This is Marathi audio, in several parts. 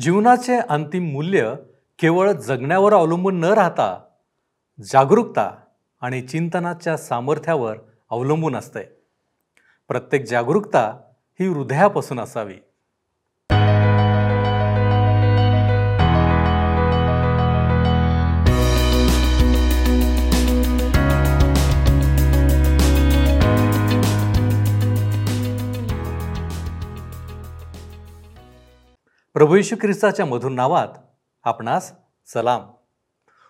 जीवनाचे अंतिम मूल्य केवळ जगण्यावर अवलंबून न राहता जागरूकता आणि चिंतनाच्या सामर्थ्यावर अवलंबून असते. प्रत्येक जागरूकता ही हृदयापासून असावी. प्रभू येशू ख्रिस्ताच्या मधुर नावात आपणास सलाम.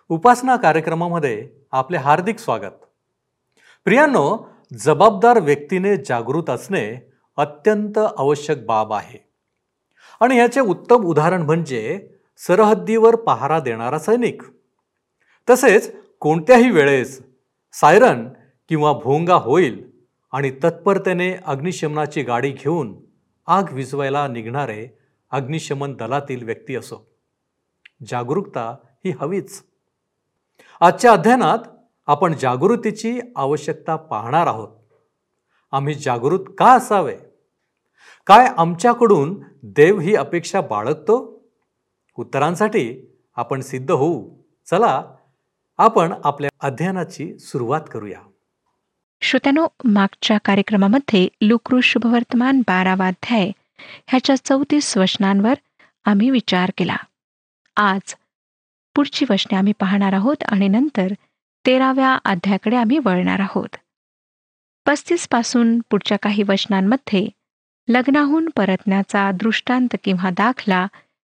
उपासना कार्यक्रमामध्ये आपले हार्दिक स्वागत. प्रियांनो जबाबदार व्यक्तीने जागृत असणे अत्यंत आवश्यक बाब आहे. आणि याचे उत्तम उदाहरण म्हणजे सरहद्दीवर पहारा देणारा सैनिक. तसेच कोणत्याही वेळेस सायरन किंवा भोंगा होईल आणि तत्परतेने अग्निशमनाची गाडी घेऊन आग विझवायला निघणारे अग्निशमन दलातील व्यक्ती असो. जागरूकता ही हवीच. आजच्या अध्ययनात आपण जागृतीची आवश्यकता पाहणार आहोत. आम्ही जागृत का असावे? काय आमच्याकडून देव ही अपेक्षा बाळगतो? उत्तरांसाठी आपण सिद्ध होऊ. चला आपण आपल्या अध्ययनाची सुरुवात करूया. श्रोत्यानो मागच्या कार्यक्रमामध्ये लुक्रू शुभवर्तमान बारावा अध्याय ह्याच्या चौतीस वचनांवर आम्ही विचार केला. आज पुढची वचने आम्ही पाहणार आहोत आणि नंतर तेराव्या अध्यायाकडे आम्ही वळणार आहोत. पस्तीसपासून पुढच्या काही वचनांमध्ये लग्नाहून परतण्याचा दृष्टांत किंवा दाखला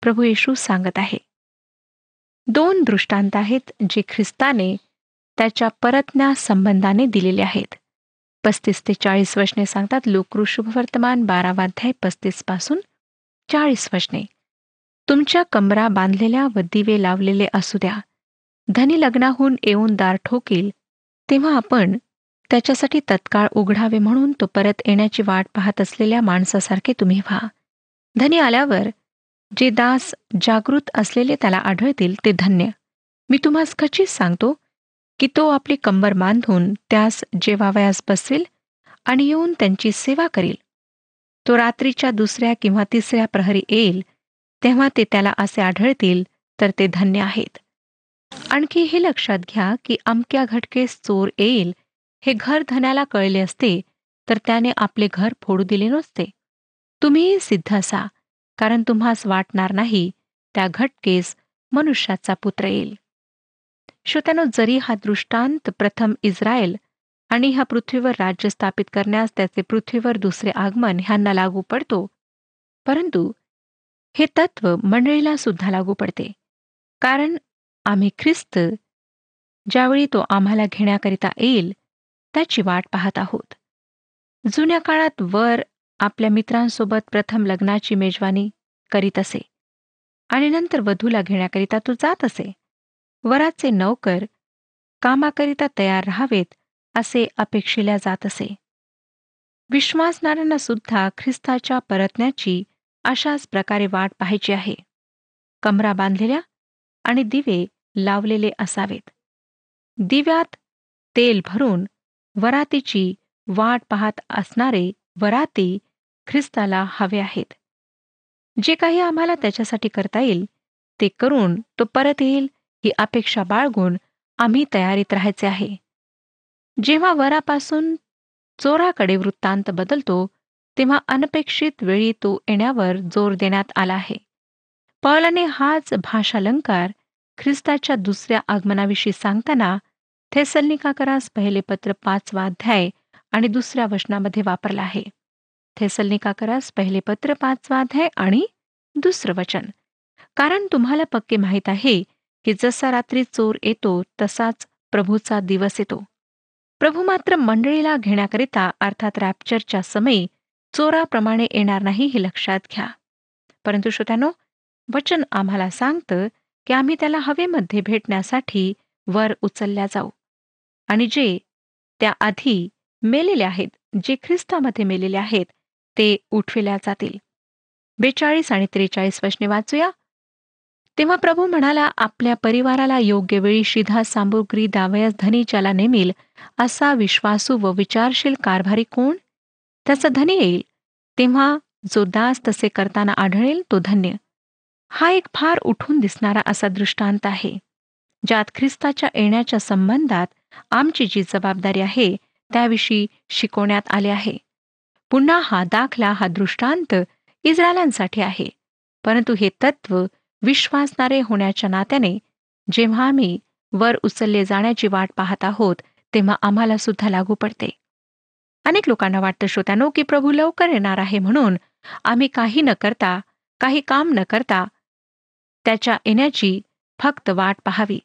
प्रभू येशू सांगत आहे. दोन दृष्टांत आहेत जे ख्रिस्ताने त्याच्या परतण्या संबंधाने दिलेले आहेत. पस्तीस ते चाळीस वचने सांगतात. लोकृशुभवर्तमान बारावाध्याय पस्तीसपासून चाळीस वचने तुमच्या कमरा बांधलेल्या व दिवे लावलेले असू द्या. धनी लग्नाहून येऊन दार ठोकील. तेव्हा आपण त्याच्यासाठी तत्काळ उघडावे म्हणून तो परत येण्याची वाट पाहत असलेल्या माणसासारखे तुम्ही व्हा. धनी आल्यावर जे दास जागृत असलेले त्याला आढळतील ते धन्य. मी तुम्हास खचित सांगतो की तो आपली कंबर बांधून त्यास जेवावयास बसवेल आणि येऊन त्यांची सेवा करील. तो रात्रीच्या दुसऱ्या किंवा तिसऱ्या प्रहरी येईल तेव्हा ते त्याला असे आढळतील तर ते धन्य आहेत. आणखी हे लक्षात घ्या की अमक्या घटकेस चोर येईल हे घर धन्याला कळले असते तर त्याने आपले घर फोडू दिले नसते. तुम्हीही सिद्ध असा कारण तुम्हास वाटणार नाही त्या घटकेस मनुष्याचा पुत्र येईल. श्रोत्यानो जरी हा दृष्टांत प्रथम इस्रायल आणि ह्या पृथ्वीवर राज्य स्थापित करण्यास त्याचे पृथ्वीवर दुसरे आगमन ह्यांना लागू पडतो परंतु हे तत्व मंडळीला सुद्धा लागू पडते. कारण आम्ही ख्रिस्त ज्यावेळी तो आम्हाला घेण्याकरिता येईल त्याची वाट पाहत आहोत. जुन्या काळात वर आपल्या मित्रांसोबत प्रथम लग्नाची मेजवानी करीत असे आणि नंतर वधूला घेण्याकरिता तो जात असे. वराचे नौकर कामाकरिता तयार राहावेत असे अपेक्षिल्या जात असे. विश्वासणाऱ्यांना सुद्धा ख्रिस्ताच्या परतण्याची अशाच प्रकारे वाट पाहायची आहे. कमरा बांधलेल्या आणि दिवे लावलेले असावेत. दिव्यात तेल भरून वरातीची वाट पाहत असणारे वराती ख्रिस्ताला हवे आहेत. जे काही आम्हाला त्याच्यासाठी करता येईल ते करून तो परत येईल ही अपेक्षा बाळगून आम्ही तयारीत राहायचे आहे. जेव्हा वरापासून चोराकडे वृत्तांत बदलतो तेव्हा अनपेक्षित वेळी तो येण्यावर जोर देण्यात आला आहे. पौलाने हाच भाषालंकार ख्रिस्ताच्या दुसऱ्या आगमनाविषयी सांगताना थेसलनिकाकरास पहिले पत्र पाचवा अध्याय आणि दुसऱ्या वचनामध्ये वापरला आहे. थेसलनिकाकरास पहिले पत्र पाचवा अध्याय आणि दुसरं वचन. कारण तुम्हाला पक्के माहीत आहे की जसा रात्री चोर येतो तसाच प्रभूचा दिवस येतो. प्रभू मात्र मंडळीला घेण्याकरिता अर्थात रॅप्चरच्या समयी चोराप्रमाणे येणार नाही हे लक्षात घ्या. परंतु श्रोत्यानो वचन आम्हाला सांगतं की आम्ही त्याला हवेमध्ये भेटण्यासाठी वर उचलल्या जाऊ. आणि जे त्या आधी मेलेले आहेत जे ख्रिस्तामध्ये मेलेले आहेत ते उठविल्या जातील. बेचाळीस आणि त्रेचाळीस वचने वाचूया. तेव्हा प्रभू म्हणाला आपल्या परिवाराला योग्य वेळी शिधा सामुग्री दावयास धनी ज्याला नेमिल असा विश्वासू व विचारशील कारभारी कोण? त्याचा धनी येईल. तेव्हा जो दास तसे करताना आढळेल तो धन्य. हा एक फार उठून दिसणारा असा दृष्टांत आहे. ज्यात ख्रिस्ताच्या येण्याच्या संबंधात आमची जी जबाबदारी आहे त्याविषयी शिकवण्यात आले आहे. पुन्हा हा दाखला हा दृष्टांत इस्रायलांसाठी आहे. परंतु हे तत्व विश्वासणारे होण्याच्या नात्याने जेव्हा आम्ही वर उचलले जाण्याची वाट पाहत आहोत तेव्हा आम्हाला सुद्धा लागू पडते. अनेक लोकांना वाटतं श्रोत्यानो की प्रभू लवकर येणार आहे म्हणून आम्ही काही न करता काही काम न करता त्याच्या येण्याची फक्त वाट पाहावी.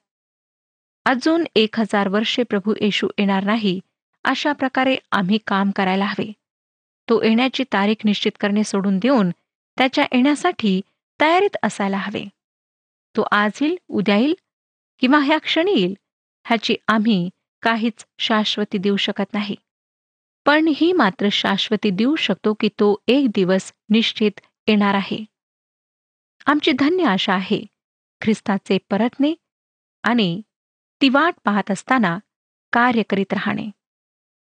अजून एक हजार वर्षे प्रभू येशू येणार नाही अशा प्रकारे आम्ही काम करायला हवे. तो येण्याची तारीख निश्चित करणे सोडून देऊन त्याच्या येण्यासाठी तयारीत असायला हवे. तो आज येईल उद्या येईल किंवा ह्या क्षणी येईल ह्याची आम्ही काहीच शाश्वती देऊ शकत नाही. पण ही मात्र शाश्वती देऊ शकतो की तो एक दिवस निश्चित येणार आहे. आमची धन्य आशा आहे ख्रिस्ताचे परतणे आणि ती वाट पाहत असताना कार्य करीत राहणे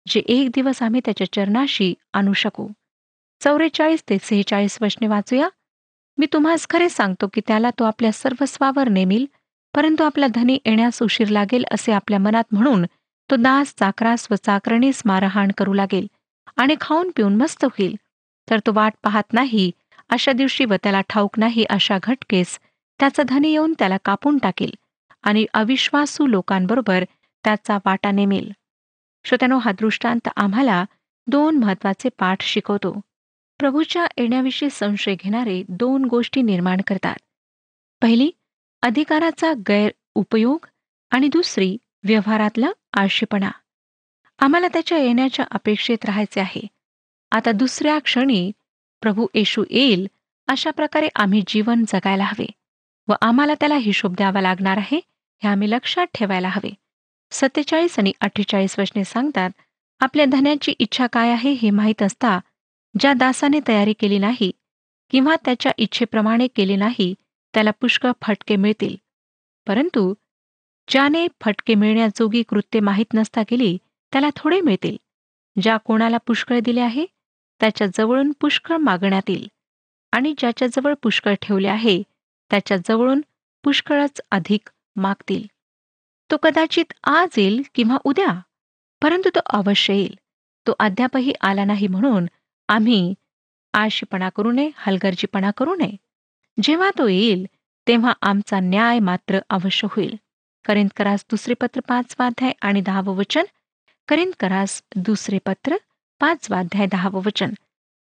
जे एक दिवस आम्ही त्याच्या चरणाशी आणू शकू. चौवेचाळीस ते सेहेचाळीस वचने वाचूया. मी तुम्हास खरे सांगतो की त्याला तो आपल्या सर्वस्वावर नेमिल परंतु आपला धनी येण्यास उशीर लागेल असे आपल्या मनात म्हणून तो दास चाकरास व चाकरणीस मारहाण करू लागेल आणि खाऊन पिऊन मस्त होईल. तर तो वाट पाहत नाही अशा दिवशी व त्याला ठाऊक नाही अशा घटकेस त्याचा धनी येऊन त्याला कापून टाकेल आणि अविश्वासू लोकांबरोबर त्याचा वाटा नेमेल. श्रोत्यानो हा दृष्टांत आम्हाला दोन महत्त्वाचे पाठ शिकवतो. प्रभूच्या येण्याविषयी संशय घेणारे दोन गोष्टी निर्माण करतात. पहिली अधिकाराचा गैर उपयोग आणि दुसरी व्यवहारातला आळशीपणा. आम्हाला त्याच्या येण्याच्या अपेक्षेत राहायचे आहे. आता दुसऱ्या क्षणी प्रभू येशू येईल अशा प्रकारे आम्ही जीवन जगायला हवे व आम्हाला त्याला हिशोब द्यावा लागणार आहे हे आम्ही लक्षात ठेवायला हवे. सत्तेचाळीस आणि अठ्ठेचाळीस वचने सांगतात आपल्या धन्याची इच्छा काय आहे हे माहीत असता ज्या दासाने तयारी केली नाही किंवा त्याच्या इच्छेप्रमाणे केले नाही त्याला पुष्कळ फटके मिळतील. परंतु ज्याने फटके मिळण्याजोगी कृत्य माहीत नसता केली त्याला थोडे मिळतील. ज्या कोणाला पुष्कळ दिले आहे त्याच्या जवळून पुष्कळ मागण्यात येईल आणि ज्याच्याजवळ पुष्कळ ठेवले आहे त्याच्या जवळून पुष्कळच अधिक मागतील. तो कदाचित आज येईल किंवा उद्या परंतु तो अवश्य येईल. तो अद्यापही आला नाही म्हणून आम्ही आळशीपणा करू नये हलगर्जीपणा करू नये. जेव्हा तो येईल तेव्हा आमचा न्याय मात्र अवश्य होईल. करिंद करास दुसरे पत्र पाच वाध्याय आणि दहावं वचन. करिंद करास दुसरे पत्र पाच वाध्याय दहावं वचन.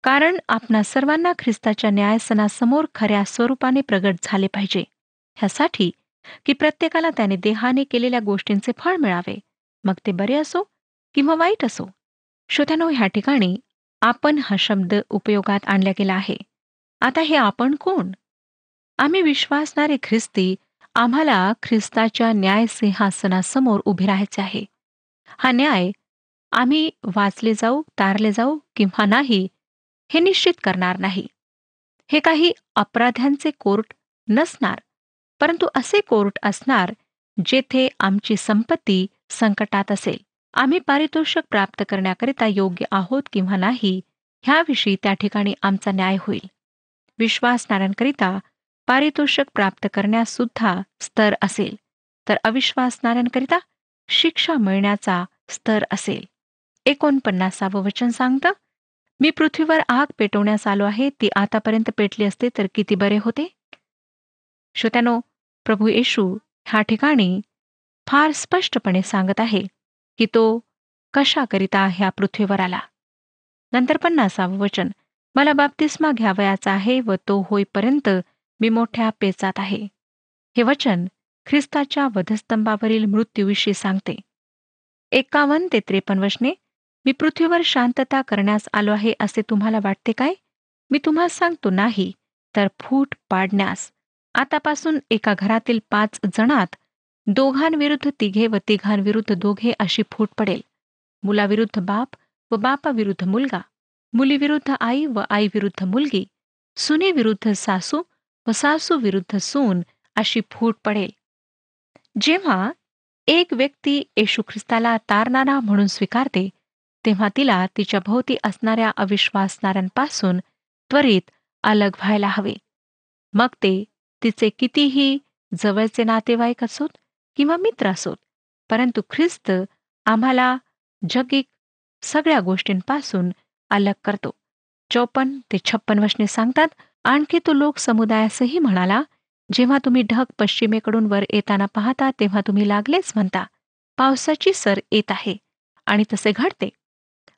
कारण आपणा सर्वांना ख्रिस्ताच्या न्यायसनासमोर खऱ्या स्वरूपाने प्रगट झाले पाहिजे. ह्यासाठी की प्रत्येकाला त्याने देहाने केलेल्या गोष्टींचे फळ मिळावे. मग ते बरे असो किंवा वाईट असो. श्रोत्यानो ह्या ठिकाणी आपण हा शब्द उपयोगात आणला गेला आहे. आता हे आपण कोण? आम्ही विश्वासणारे ख्रिस्ती आम्हाला ख्रिस्ताच्या न्याय सिंहासनासमोर उभे राहायचे आहे. हा न्याय आम्ही वाचले जाऊ तारले जाऊ किंवा नाही हे निश्चित करणार नाही. हे काही अपराध्यांचे कोर्ट नसणार परंतु असे कोर्ट असणार जेथे आमची संपत्ती संकटात असेल. आम्ही पारितोषिक प्राप्त करण्याकरिता योग्य आहोत किंवा नाही ह्याविषयी त्या ठिकाणी आमचा न्याय होईल. विश्वासणाऱ्यांकरिता पारितोषिक प्राप्त करण्यास सुद्धा स्तर असेल तर अविश्वासणाऱ्यांकरिता शिक्षा मिळण्याचा स्तर असेल. एकोणपन्नासावं वचन सांगतं मी पृथ्वीवर आग पेटवण्यास आलो आहे ती आतापर्यंत पेटली असते तर किती बरे होते? श्रोत्यानो प्रभू येशू ह्या ठिकाणी फार स्पष्टपणे सांगत आहे. की तो कशाकरिता ह्या पृथ्वीवर आला? नंतर पन्नासावं वचन. मला बाप्तिस्मा घ्यावयाचा आहे व तो होईपर्यंत मी मोठ्या पेचात आहे. हे वचन ख्रिस्ताच्या वधस्तंभावरील मृत्यूविषयी सांगते. एकावन्न ते त्रेपन्न वचने मी पृथ्वीवर शांतता करण्यास आलो आहे असे तुम्हाला वाटते काय? मी तुम्हाला सांगतो नाही तर फूट पाडण्यास. आतापासून एका घरातील पाच जणात दोघांविरुद्ध तिघे व तिघांविरुद्ध दोघे अशी फूट पडेल. मुलाविरुद्ध बाप व बापाविरुद्ध मुलगा. मुलीविरुद्ध आई व आईविरुद्ध मुलगी. सुनेविरुद्ध सासू व सासू विरुद्ध सून अशी फूट पडेल. जेव्हा एक व्यक्ती येशू ख्रिस्ताला तारणारा म्हणून स्वीकारते तेव्हा तिला तिच्या भोवती असणाऱ्या अविश्वासणाऱ्यांपासून त्वरित अलग व्हायला हवे. मग ते तिचे कितीही जवळचे नातेवाईक असोत किंवा मित्र असोत. परंतु ख्रिस्त आम्हाला जगिक सगळ्या गोष्टींपासून अलग करतो. चौपन्न ते छप्पन वशने सांगतात आणखी तो लोक समुदायासही म्हणाला जेव्हा तुम्ही ढग पश्चिमेकडून वर येताना पाहता तेव्हा तुम्ही लागलेच म्हणता पावसाची सर येत आहे आणि तसे घडते.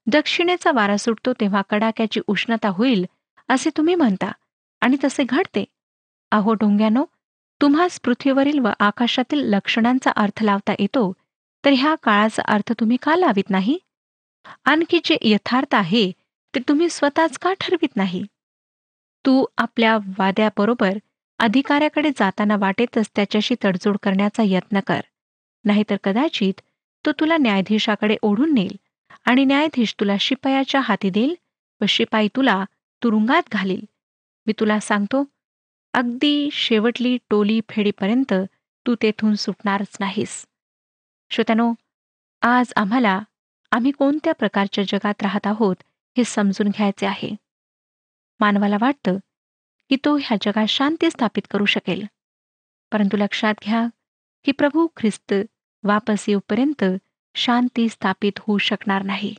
दक्षिणेचा वारा सुटतो तेव्हा कडाक्याची उष्णता होईल असे तुम्ही म्हणता आणि तसे घडते. अहो डोंग्यानो तुम्हास पृथ्वीवरील व आकाशातील लक्षणांचा अर्थ लावता येतो तर ह्या काळाचा अर्थ तुम्ही का लावित नाही? आणखी जे यथार्थ आहे ते तुम्ही स्वतःच का ठरवित नाही? तू आपल्या वाद्याबरोबर अधिकाऱ्याकडे जाताना वाटेतच त्याच्याशी तडजोड करण्याचा यत्न कर नाहीतर कदाचित तो तुला न्यायाधीशाकडे ओढून नेईल आणि न्यायाधीश तुला शिपायाच्या हाती देईल व शिपाई तुला तुरुंगात घालील. मी तुला सांगतो अगदी शेवटली टोली फेडीपर्यंत तू तेथून सुटणारच नाहीस. श्रोत्यानो आज आम्हाला आम्ही कोणत्या प्रकारच्या जगात राहत आहोत हे समजून घ्यायचे आहे. मानवाला वाटतं की तो ह्या जगात शांती स्थापित करू शकेल. परंतु लक्षात घ्या की प्रभू ख्रिस्त वापस येऊपर्यंत शांती स्थापित होऊ शकणार नाही.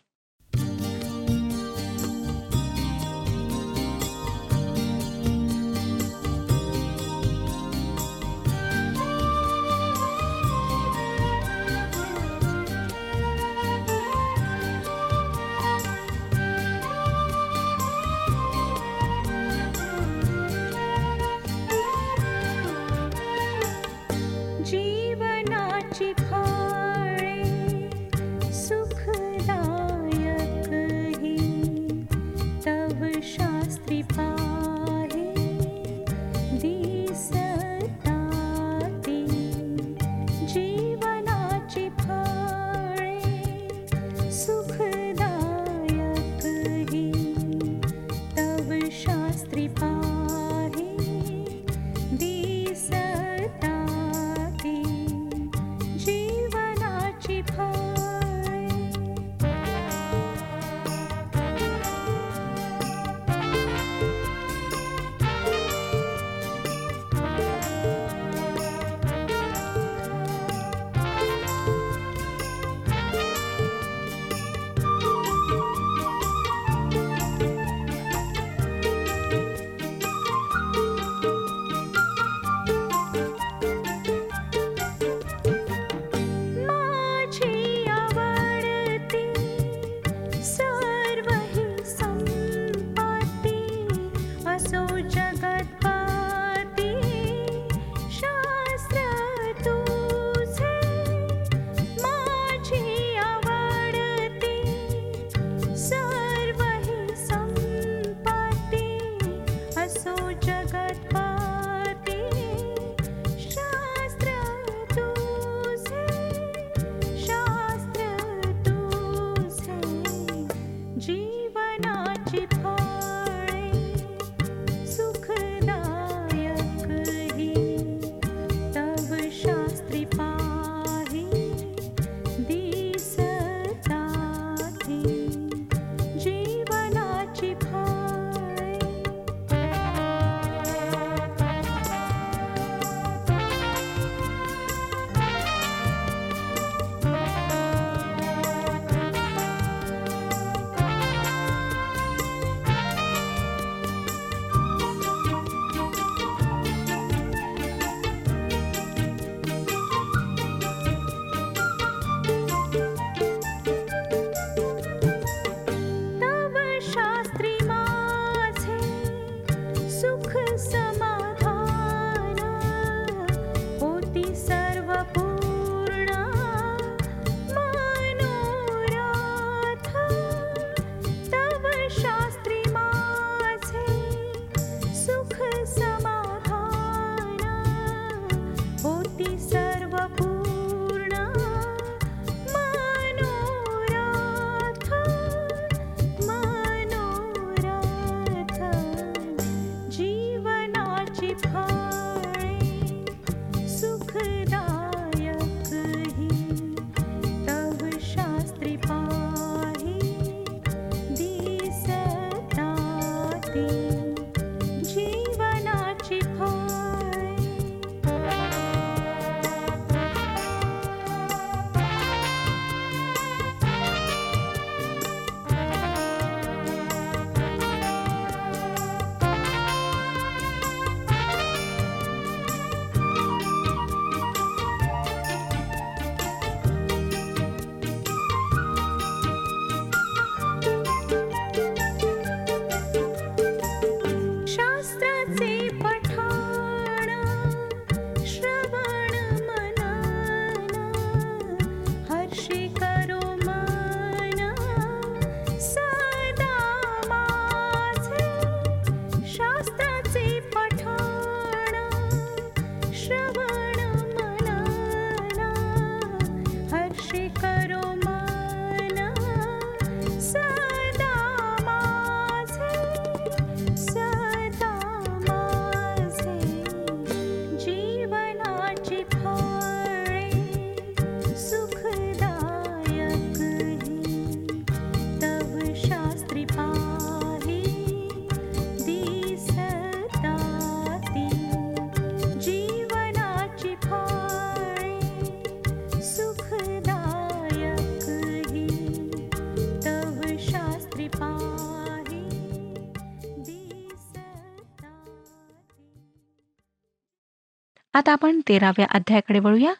आता आपण तेराव्या अध्यायाकडे वळूया.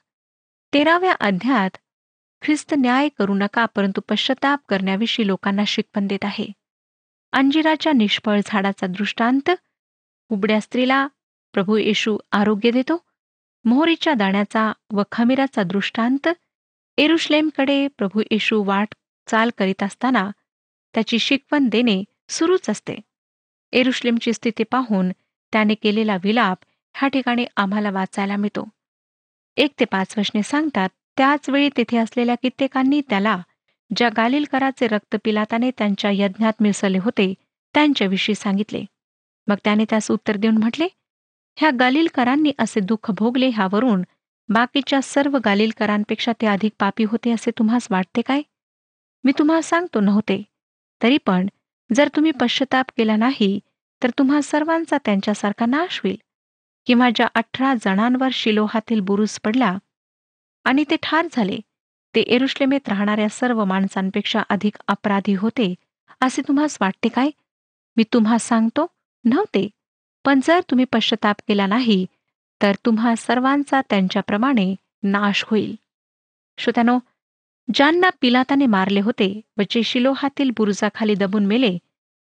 तेराव्या अध्यायात ख्रिस्त न्याय करू नका परंतु पश्चाताप करण्याविषयी लोकांना शिकवण देत आहे. अंजिराच्या निष्फळ झाडाचा दृष्टांत उबड्या स्त्रीला प्रभू येशू आरोग्य देतो. मोहरीच्या दाण्याचा व खमीराचा दृष्टांत एरुश्लेमकडे प्रभू येशू वाट चाल करीत असताना त्याची शिकवण देणे सुरूच असते. एरुश्लेमची स्थिती पाहून त्याने केलेला विलाप ह्या ठिकाणी आम्हाला वाचायला मिळतो. एक ते पाच वशने सांगतात त्याच वेळी तेथे असलेल्या कित्येकांनी त्याला ज्या गालिलकराचे रक्त पिलाताने त्यांच्या यज्ञात मिसळले होते त्यांच्याविषयी सांगितले. मग त्याने त्यास उत्तर देऊन म्हटले ह्या गालिलकरांनी असे दुःख भोगले ह्यावरून बाकीच्या सर्व गालिलकरांपेक्षा ते अधिक पापी होते असे तुम्हास वाटते काय? मी तुम्हा सांगतो नव्हते. तरी पण जर तुम्ही पश्चाताप केला नाही तर तुम्हा सर्वांचा त्यांच्यासारखा नाश होईल. किंवा ज्या अठरा जणांवर शिलोहातील बुरुस पडला आणि ते ठार झाले. ते एरुश्लेमेत राहणाऱ्या सर्व माणसांपेक्षा अधिक अपराधी होते असे तुम्हास वाटते काय? मी तुम्हा सांगतो नव्हते. पण जर तुम्ही पश्चाताप केला नाही तर तुम्हा सर्वांचा त्यांच्याप्रमाणे नाश होईल. श्रोत्यानो ज्यांना पिलाताने मारले होते व जे शिलोहातील बुरुजाखाली दबून मेले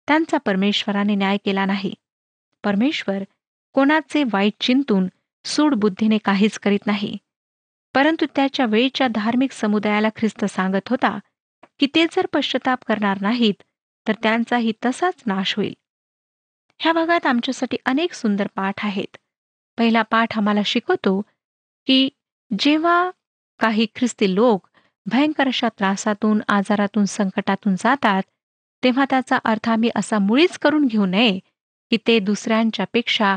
त्यांचा परमेश्वराने न्याय केला नाही. परमेश्वर कोणाचे वाईट चिंतून सूड बुद्धीने काहीच करीत नाही. परंतु त्याच्या वेळच्या धार्मिक समुदायाला ख्रिस्त सांगत होता की ते जर पश्चाताप करणार नाहीत तर त्यांचाही तसाच नाश होईल. ह्या भागात आमच्यासाठी अनेक सुंदर पाठ आहेत. पहिला पाठ आम्हाला शिकवतो की जेव्हा काही ख्रिस्ती लोक भयंकर अशा त्रासातून आजारातून संकटातून जातात तेव्हा त्याचा अर्थ आम्ही असा मुळीच करून घेऊ नये की ते दुसऱ्यांच्या पेक्षा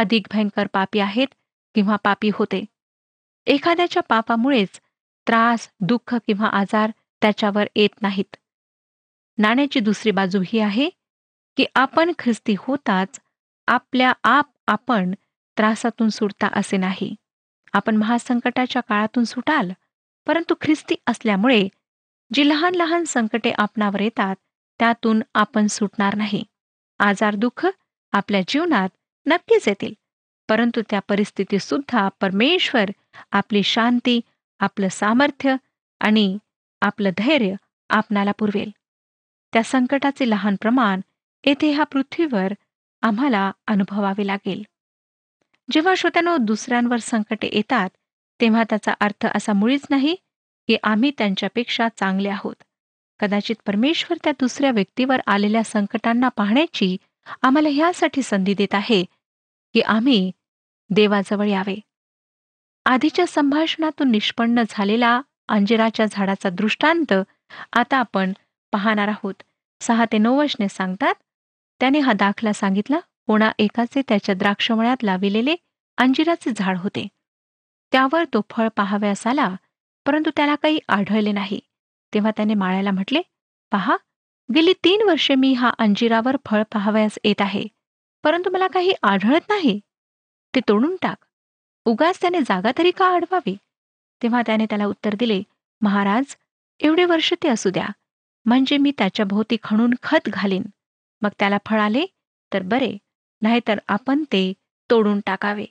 अधिक भयंकर पापी आहेत किंवा पापी होते. एखाद्याच्या पापामुळेच त्रास दुःख किंवा आजार त्याच्यावर येत नाहीत. नाण्याची दुसरी बाजू ही आहे की आपण ख्रिस्ती होताच आपल्या आप आपण त्रासातून सुटता असे नाही. आपण महासंकटाच्या काळातून सुटाल परंतु ख्रिस्ती असल्यामुळे जी लहान लहान संकटे आपणावर येतात त्यातून आपण सुटणार नाही. आजार दुःख आपल्या जीवनात नक्कीच येतील. परंतु त्या परिस्थितीत सुद्धा परमेश्वर आपली शांती आपलं सामर्थ्य आणि आपलं धैर्य आपणाला पुरवेल. त्या संकटाचे लहान प्रमाण येथे ह्या पृथ्वीवर आम्हाला अनुभवावे लागेल. जेव्हा श्रोत्यानो दुसऱ्यांवर संकटे येतात तेव्हा त्याचा अर्थ असा मुळीच नाही की आम्ही त्यांच्यापेक्षा चांगले आहोत. कदाचित परमेश्वर त्या दुसऱ्या व्यक्तीवर आलेल्या संकटांना पाहण्याची आम्हाला ह्यासाठी संधी देत आहे की आम्ही देवाजवळ यावे. आधीच्या संभाषणातून निष्पन्न झालेला अंजिराच्या झाडाचा दृष्टांत आता आपण पाहणार आहोत. सहा ते नऊ वशने सांगतात त्याने हा दाखला सांगितला कोणा एकाचे त्याच्या द्राक्षमळ्यात लाविलेले अंजिराचे झाड होते. त्यावर तो फळ पाहाव्यास आला परंतु त्याला काही आढळले नाही. तेव्हा त्याने माळ्याला म्हटले पहा गेली तीन वर्षे मी हा अंजिरावर फळ पाहावयास येत आहे. परंतु मला काही आढळत नाही. ते तोडून टाक. उगाच त्याने जागा तरी का अडवावी? तेव्हा त्याने त्याला उत्तर दिले महाराज एवढे वर्ष ते असू द्या. म्हणजे मी त्याच्या भोवती खणून खत घालीन. मग त्याला फळ आले तर बरे. नाहीतर आपण ते तोडून टाकावे.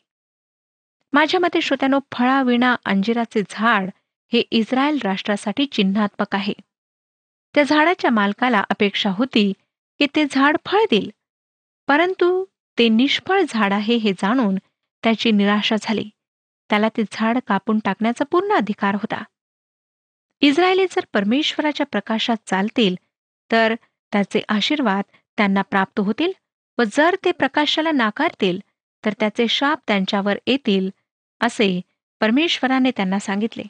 माझ्या मते श्रोत्यानो फळाविणा अंजिराचे झाड हे इस्रायल राष्ट्रासाठी चिन्हात्मक आहे. त्या झाडाच्या मालकाला अपेक्षा होती की ते झाड फळ देईल. परंतु ते निष्फळ झाड आहे हे जाणून त्याची निराशा झाली. त्याला ते झाड कापून टाकण्याचा पूर्ण अधिकार होता. इस्रायली जर परमेश्वराच्या प्रकाशात चालतील तर त्याचे आशीर्वाद त्यांना प्राप्त होतील व जर ते प्रकाशाला नाकारतील तर त्याचे शाप त्यांच्यावर येतील असे परमेश्वराने त्यांना सांगितले.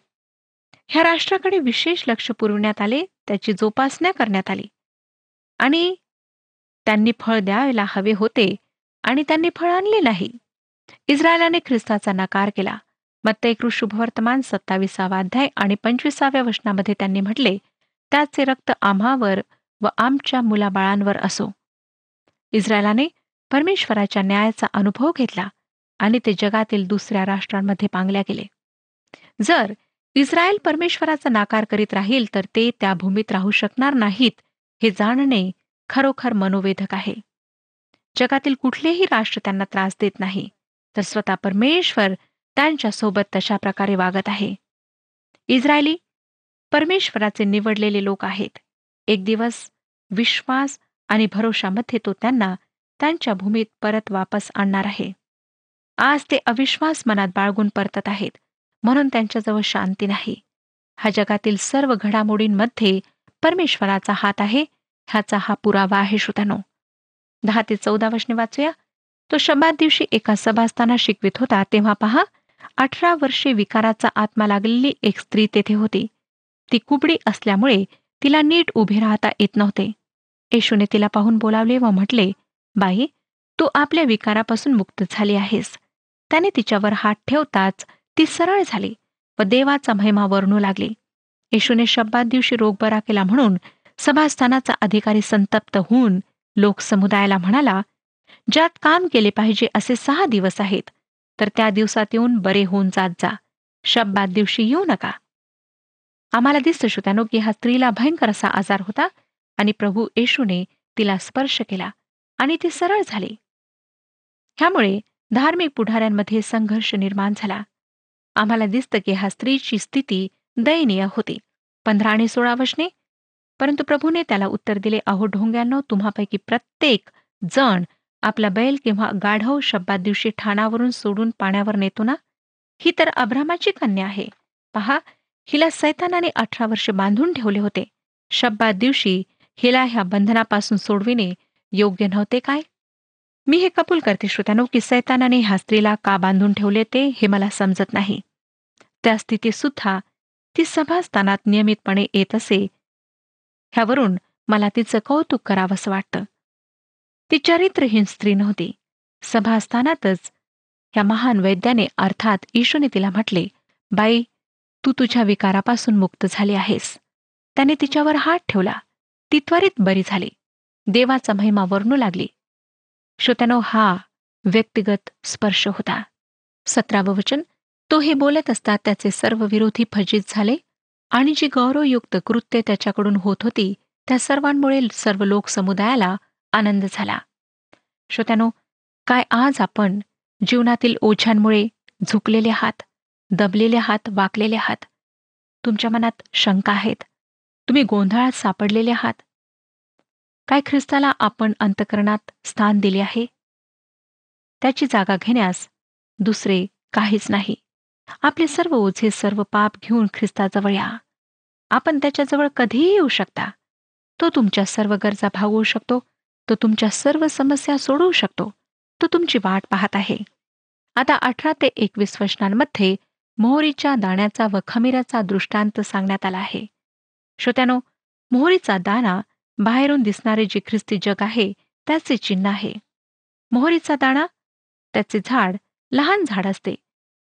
ह्या राष्ट्राकडे विशेष लक्ष पुरवण्यात आले त्याची जोपासना करण्यात आली. आणि त्यांनी फळ द्यायला हवे होते आणि त्यांनी फळ आणले नाही. इस्रायलाने ख्रिस्ताचा नकार केला. मत्तैकृ शुभवर्तमान सत्ताविसावा अध्याय आणि पंचवीसाव्या वचनामध्ये त्यांनी म्हटले त्याचे रक्त आम्हावर व आमच्या मुलाबाळांवर असो. इस्रायलाने परमेश्वराच्या न्यायाचा अनुभव घेतला आणि ते जगातील दुसऱ्या राष्ट्रांमध्ये पांगल्या गेले. जर इस्रायल परमेश्वराचा नाकार करीत राहील तर ते त्या भूमीत राहू शकणार नाहीत हे जाणणे खरोखर मनोवेधक आहे. जगातील कुठलेही राष्ट्र त्यांना त्रास देत नाही तर स्वतः परमेश्वर त्यांच्यासोबत तशा प्रकारे वागत आहे. इस्रायली परमेश्वराचे निवडलेले लोक आहेत. एक दिवस विश्वास आणि भरोशामध्ये तो त्यांना त्यांच्या भूमीत परत वापस आणणार आहे. आज ते अविश्वास मनात बाळगून परतत आहेत. म्हणून त्यांच्याजवळ शांती नाही. हा जगातील सर्व घडामोडींमध्ये परमेश्वराचा हात आहे ह्याचा हा पुरावा आहे श्रोत्यानो. दहा ते चौदा वशने वाचूया. तो शंभर दिवशी एका सभास्थाना शिकवित होता. तेव्हा पहा अठरा वर्षे विकाराचा आत्मा लागलेली एक स्त्री तेथे होती. ती कुबडी असल्यामुळे तिला नीट उभे राहता येत नव्हते. येशूने तिला पाहून बोलावले व म्हटले बाई तू आपल्या विकारापासून मुक्त झाली आहेस. त्याने तिच्यावर हात ठेवताच ती सरळ झाली व देवाचा महिमा वर्णू लागली. येशूने शब्दात दिवशी रोग बरा केला म्हणून सभास्थानाचा अधिकारी संतप्त होऊन लोकसमुदायाला म्हणाला ज्यात काम केले पाहिजे असे सहा दिवस आहेत तर त्या दिवसात येऊन बरे होऊन जात जा. शब्दात दिवशी येऊ नका. आम्हाला दिसतं श्रोत्यानो की हा स्त्रीला भयंकर असा आजार होता आणि प्रभू येशूने तिला स्पर्श केला आणि ती सरळ झाली. ह्यामुळे धार्मिक पुढाऱ्यांमध्ये संघर्ष निर्माण झाला. आम्हाला दिसतं की ह्या स्त्रीची स्थिती दयनीय होती. पंधरा आणि सोळा वशने? परंतु प्रभूने त्याला उत्तर दिले अहो ढोंग्यांनो तुम्हापैकी प्रत्येक जण आपला बैल किंवा गाढव शब्दात दिवशी ठाणावरून सोडून पाण्यावर नेतो ना? ही तर अब्रामाची कन्या आहे. पहा हिला सैतानाने अठरा वर्षे बांधून ठेवले होते. शब्दात दिवशी हिला ह्या बंधनापासून सोडविणे योग्य नव्हते काय? मी हे कबूल करते श्रोत्यानो की सैतानाने ह्या स्त्रीला का बांधून ठेवले ते हे मला समजत नाही. त्या स्थितीत सुद्धा ती सभास्थानात नियमितपणे येत असे. ह्यावरून मला तिचं कौतुक करावंसं वाटतं. ती चरित्रहीन स्त्री नव्हती. सभास्थानातच ह्या महान वैद्याने अर्थात ईशूने तिला म्हटले बाई तू तुझ्या विकारापासून मुक्त झाली आहेस. त्याने तिच्यावर हात ठेवला. ती त्वरित बरी झाली. देवाचा महिमा वर्णू लागली. श्रोत्यानो हा व्यक्तिगत स्पर्श होता. सतरावं वचन तो हे बोलत असता त्याचे सर्व विरोधी फजित झाले आणि जी गौरवयुक्त कृत्य त्याच्याकडून होत होती त्या सर्वांमुळे सर्व लोकसमुदायाला आनंद झाला. श्रोत्यानो काय आज आपण जीवनातील ओझ्यांमुळे झुकलेले हात दबलेले हात वाकलेले हात तुमच्या मनात शंका आहेत? तुम्ही गोंधळात सापडलेले आहात? काय ख्रिस्ताला आपण अंतकरणात स्थान दिले आहे? त्याची जागा घेण्यास दुसरे काहीच नाही. आपले सर्व ओझे सर्व पाप घेऊन ख्रिस्ताजवळ या. आपण त्याच्याजवळ कधीही येऊ शकता. तो तुमच्या सर्व गरजा भागवू शकतो. तो तुमच्या सर्व समस्या सोडवू शकतो. तो तुमची वाट पाहत आहे. आता अठरा ते एकवीस वचनांमध्ये मोहरीच्या दाण्याचा व खमीराचा दृष्टांत सांगण्यात आला आहे. श्रोत्यानो मोहरीचा दाणा बाहेरून दिसणारे जे ख्रिस्ती जग आहे त्याचे चिन्ह आहे. मोहरीचा दाणा त्याचे झाड लहान झाड असते.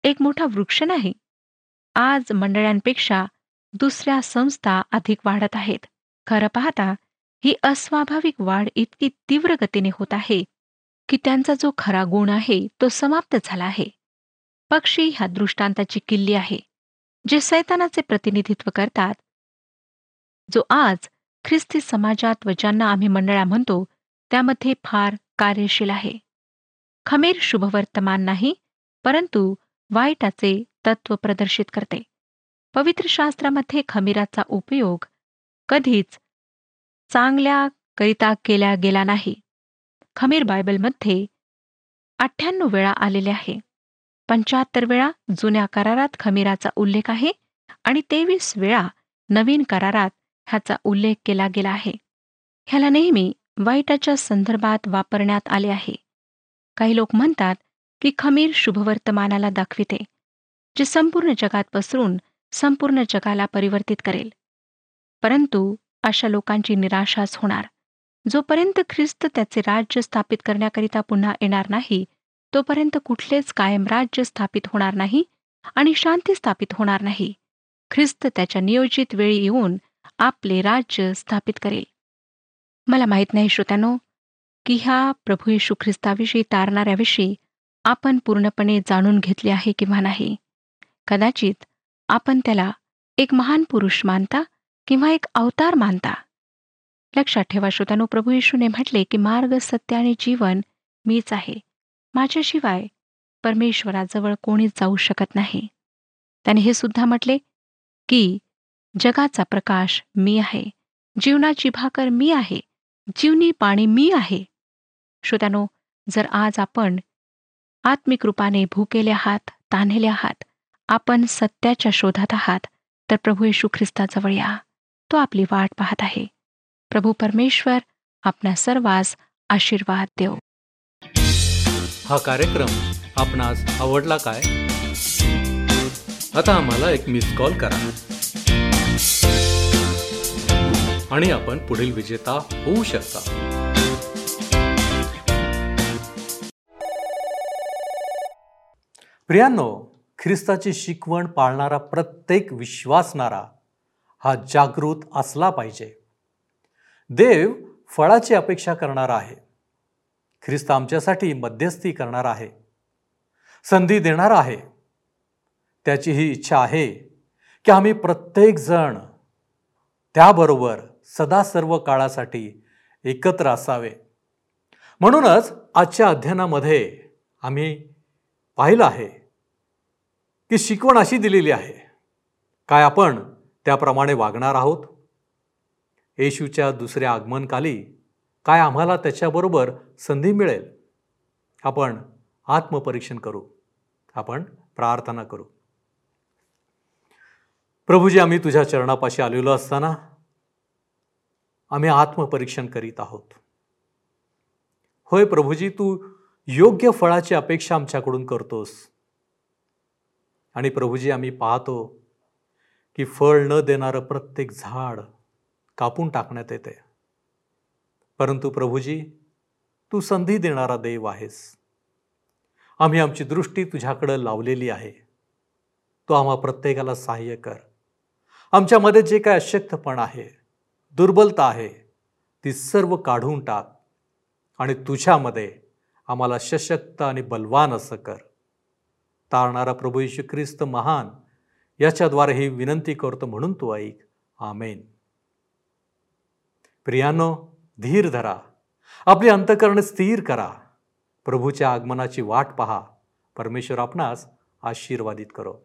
एक मोठा वृक्ष नाही. आज मंडळांपेक्षा दुसऱ्या संस्था अधिक वाढत आहेत. खरं पाहता ही अस्वाभाविक वाढ इतकी तीव्र गतीने होत आहे की त्यांचा जो खरा गुण आहे तो समाप्त झाला आहे. पक्षी ह्या दृष्टांताची किल्ली आहे जे सैतानाचे प्रतिनिधित्व करतात. जो आज ख्रिस्ती समाजात व ज्यांना आम्ही मंडळा म्हणतो त्यामध्ये फार कार्यशील आहे. खमीर शुभवर्तमान नाही परंतु वाईटाचे तत्व प्रदर्शित करते. पवित्र शास्त्रामध्ये खमीराचा उपयोग कधीच चांगल्या करिता केला गेला नाही. खमीर बायबलमध्ये अठ्ठ्याण्णव वेळा आलेले आहे. पंच्याहत्तर वेळा जुन्या करारात खमीराचा उल्लेख आहे आणि तेवीस वेळा नवीन करारात ह्याचा उल्लेख केला गेला आहे. ह्याला नेहमी वाईटाच्या संदर्भात वापरण्यात आले आहे. काही लोक म्हणतात की खमीर शुभवर्तमानाला दाखविते जे संपूर्ण जगात पसरून संपूर्ण जगाला परिवर्तित करेल. परंतु अशा लोकांची निराशाच होणार. जोपर्यंत ख्रिस्त त्याचे राज्य स्थापित करण्याकरिता पुन्हा येणार नाही तोपर्यंत कुठलेच कायम राज्य स्थापित होणार नाही आणि शांती स्थापित होणार नाही. ख्रिस्त त्याच्या नियोजित वेळी येऊन आपले राज्य स्थापित करेल. मला माहीत नाही श्रोत्यानो की ह्या प्रभू येशू ख्रिस्ताविषयी तारणाऱ्याविषयी आपण पूर्णपणे जाणून घेतले आहे किंवा नाही. कदाचित आपण त्याला एक महान पुरुष मानता किंवा एक अवतार मानता. लक्षात ठेवा श्रोत्यानो प्रभू येशूने म्हटले की मार्ग सत्य आणि जीवन मीच आहे. माझ्याशिवाय परमेश्वराजवळ कोणीच जाऊ शकत नाही. त्याने हे सुद्धा म्हटले की जगाचा प्रकाश मी आहे. जीवनाची भाकर मी आहे. जीवनी पाणी मी आहे. श्रोत्यानो जर आज आपण आत्मिक रूपाने भुकेले आहात तान्हेले आहात आपण सत्याच्या शोधात आहात तर प्रभू येशू ख्रिस्ताजवळ या. तो आपली वाट पाहत आहे. प्रभू परमेश्वर आपणा सर्वांस आशीर्वाद देव. हा कार्यक्रम आपणास आवडला काय? आता आम्हाला एक मिस कॉल करा. आणि आपण पुढील विजेता होऊ शकता. प्रियांनो ख्रिस्ताची शिकवण पाळणारा प्रत्येक विश्वासणारा हा जागृत असला पाहिजे. देव फळाची अपेक्षा करणार आहे. ख्रिस्त आमच्यासाठी मध्यस्थी करणार आहे. संधी देणार आहे. त्याची ही इच्छा आहे की आम्ही प्रत्येक जण त्याबरोबर सदा सर्व काळासाठी एकत्र असावे. म्हणूनच आजच्या अध्ययनामध्ये आम्ही पाहिलं आहे की शिकवण अशी दिलेली आहे. काय आपण त्याप्रमाणे वागणार आहोत? येशूच्या दुसऱ्या आगमनकाली काय आम्हाला त्याच्याबरोबर संधी मिळेल? आपण आत्मपरीक्षण करू. आपण प्रार्थना करू. प्रभूजी आम्ही तुझ्या चरणापाशी आलेलो असताना आम्ही आत्मपरीक्षण करीत आहोत. होय प्रभूजी तू योग्य फळाची अपेक्षा आमच्याकडून करतोस. आणि प्रभूजी आम्ही पाहतो की फळ न देणारं प्रत्येक झाड कापून टाकण्यात येते परंतु प्रभूजी तू संधी देणारा देव आहेस. आम्ही आमची दृष्टी तुझ्याकडं लावलेली आहे. तो आम्हा प्रत्येकाला सहाय्य कर. आमच्यामध्ये जे काय अशक्तपण आहे दुर्बलता आहे ती सर्व काढून टाक आणि तुझ्यामध्ये आम्हाला सशक्त आणि बलवान असं कर. तारणारा प्रभू यशू ख्रिस्त महान याच्याद्वारे ही विनंती करतो म्हणून तू ऐक. आमेन. प्रियानो धीर धरा. आपली अंतकरण स्थिर करा. प्रभूच्या आगमनाची वाट पहा. परमेश्वर आपणास आशीर्वादित करो.